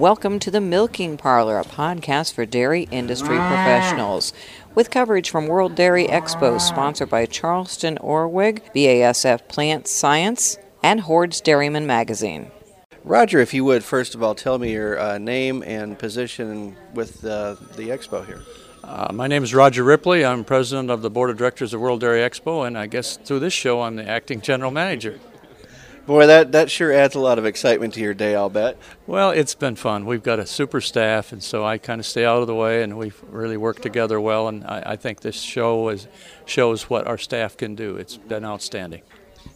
Welcome to the Milking Parlor, a podcast for dairy industry professionals. With coverage from World Dairy Expo, sponsored by Charleston Orwig, BASF Plant Science, and Hoard's Dairyman Magazine. Roger, if you would, first of all, tell me your uh, name and position with uh, the expo here. Uh, my name is Roger Ripley. I'm president of the board of directors of World Dairy Expo, and I guess through this show, I'm the acting general manager. Boy, that, that sure adds a lot of excitement to your day, I'll bet. Well, it's been fun. We've got a super staff, and so I kind of stay out of the way, and we've really worked together well. And I, I think this show is, shows what our staff can do. It's been outstanding.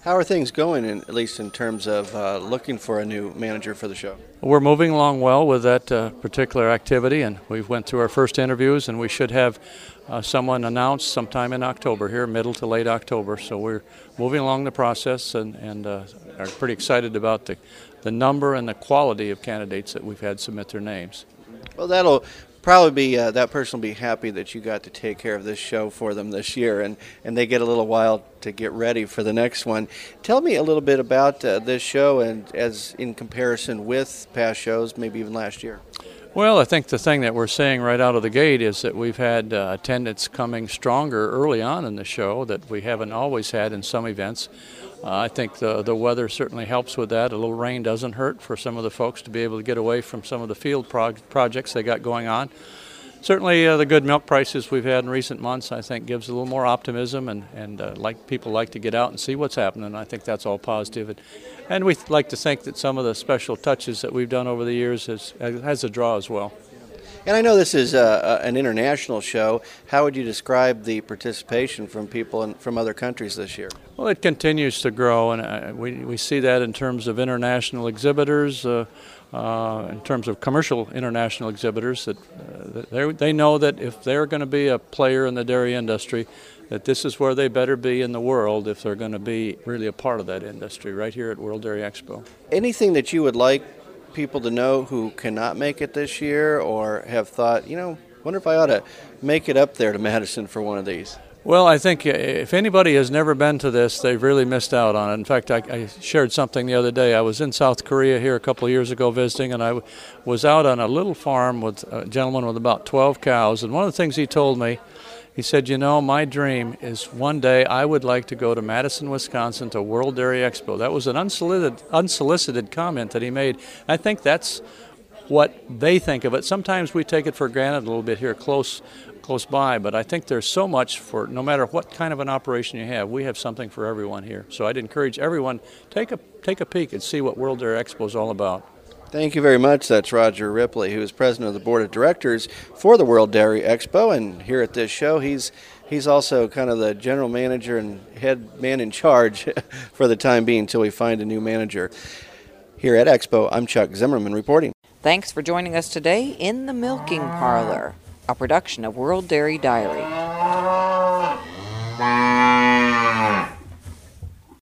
How are things going, in, at least in terms of uh, looking for a new manager for the show? We're moving along well with that uh, particular activity, and we've went through our first interviews, and we should have uh, someone announced sometime in October here, middle to late October. So we're moving along the process, and, and uh, are pretty excited about the, the number and the quality of candidates that we've had submit their names. Well, that'll probably be uh, that person will be happy that you got to take care of this show for them this year, and and they get a little while to get ready for the next one. Tell me a little bit about uh, this show and as in comparison with past shows, maybe even last year. Well, I think the thing that we're seeing right out of the gate is that we've had uh, attendance coming stronger early on in the show that we haven't always had in some events. Uh, I think the the weather certainly helps with that. A little rain doesn't hurt for some of the folks to be able to get away from some of the field projects they got going on. Certainly, uh, the good milk prices we've had in recent months, I think, gives a little more optimism, and and uh, like people like to get out and see what's happening. I think that's all positive, and, and we like to think that some of the special touches that we've done over the years has has a draw as well. And I know this is uh, an international show. How would you describe the participation from people in, from other countries this year? Well, it continues to grow, and uh, we, we see that in terms of international exhibitors, uh, uh, in terms of commercial international exhibitors. That uh, they know that if they're going to be a player in the dairy industry, that this is where they better be in the world if they're going to be really a part of that industry, right here at World Dairy Expo. Anything that you would like people to know who cannot make it this year or have thought, you know, wonder if I ought to make it up there to Madison for one of these? Well, I think uh, if anybody has never been to this, they've really missed out on it. In fact, I, I, shared something the other day. I was in South Korea here a couple of years ago visiting, and I was out on a little farm with a gentleman with about 12 cows. And one of the things he told me he said, You know, my dream is one day I would like to go to Madison, Wisconsin to World Dairy Expo. That was an unsolicited, unsolicited comment that he made. I think that's what they think of it. Sometimes we take it for granted a little bit here close close by, but I think there's so much for no matter what kind of an operation you have, we have something for everyone here. So I'd encourage everyone take a take a peek and see what World Dairy Expo is all about. Thank you very much. That's Roger Ripley, who is president of the board of directors for the World Dairy Expo, and here at this show, he's he's also kind of the general manager and head man in charge for the time being until we find a new manager. Here at Expo, I'm Chuck Zimmerman reporting. Thanks for joining us today in the Milking Parlor, a production of World Dairy Diary.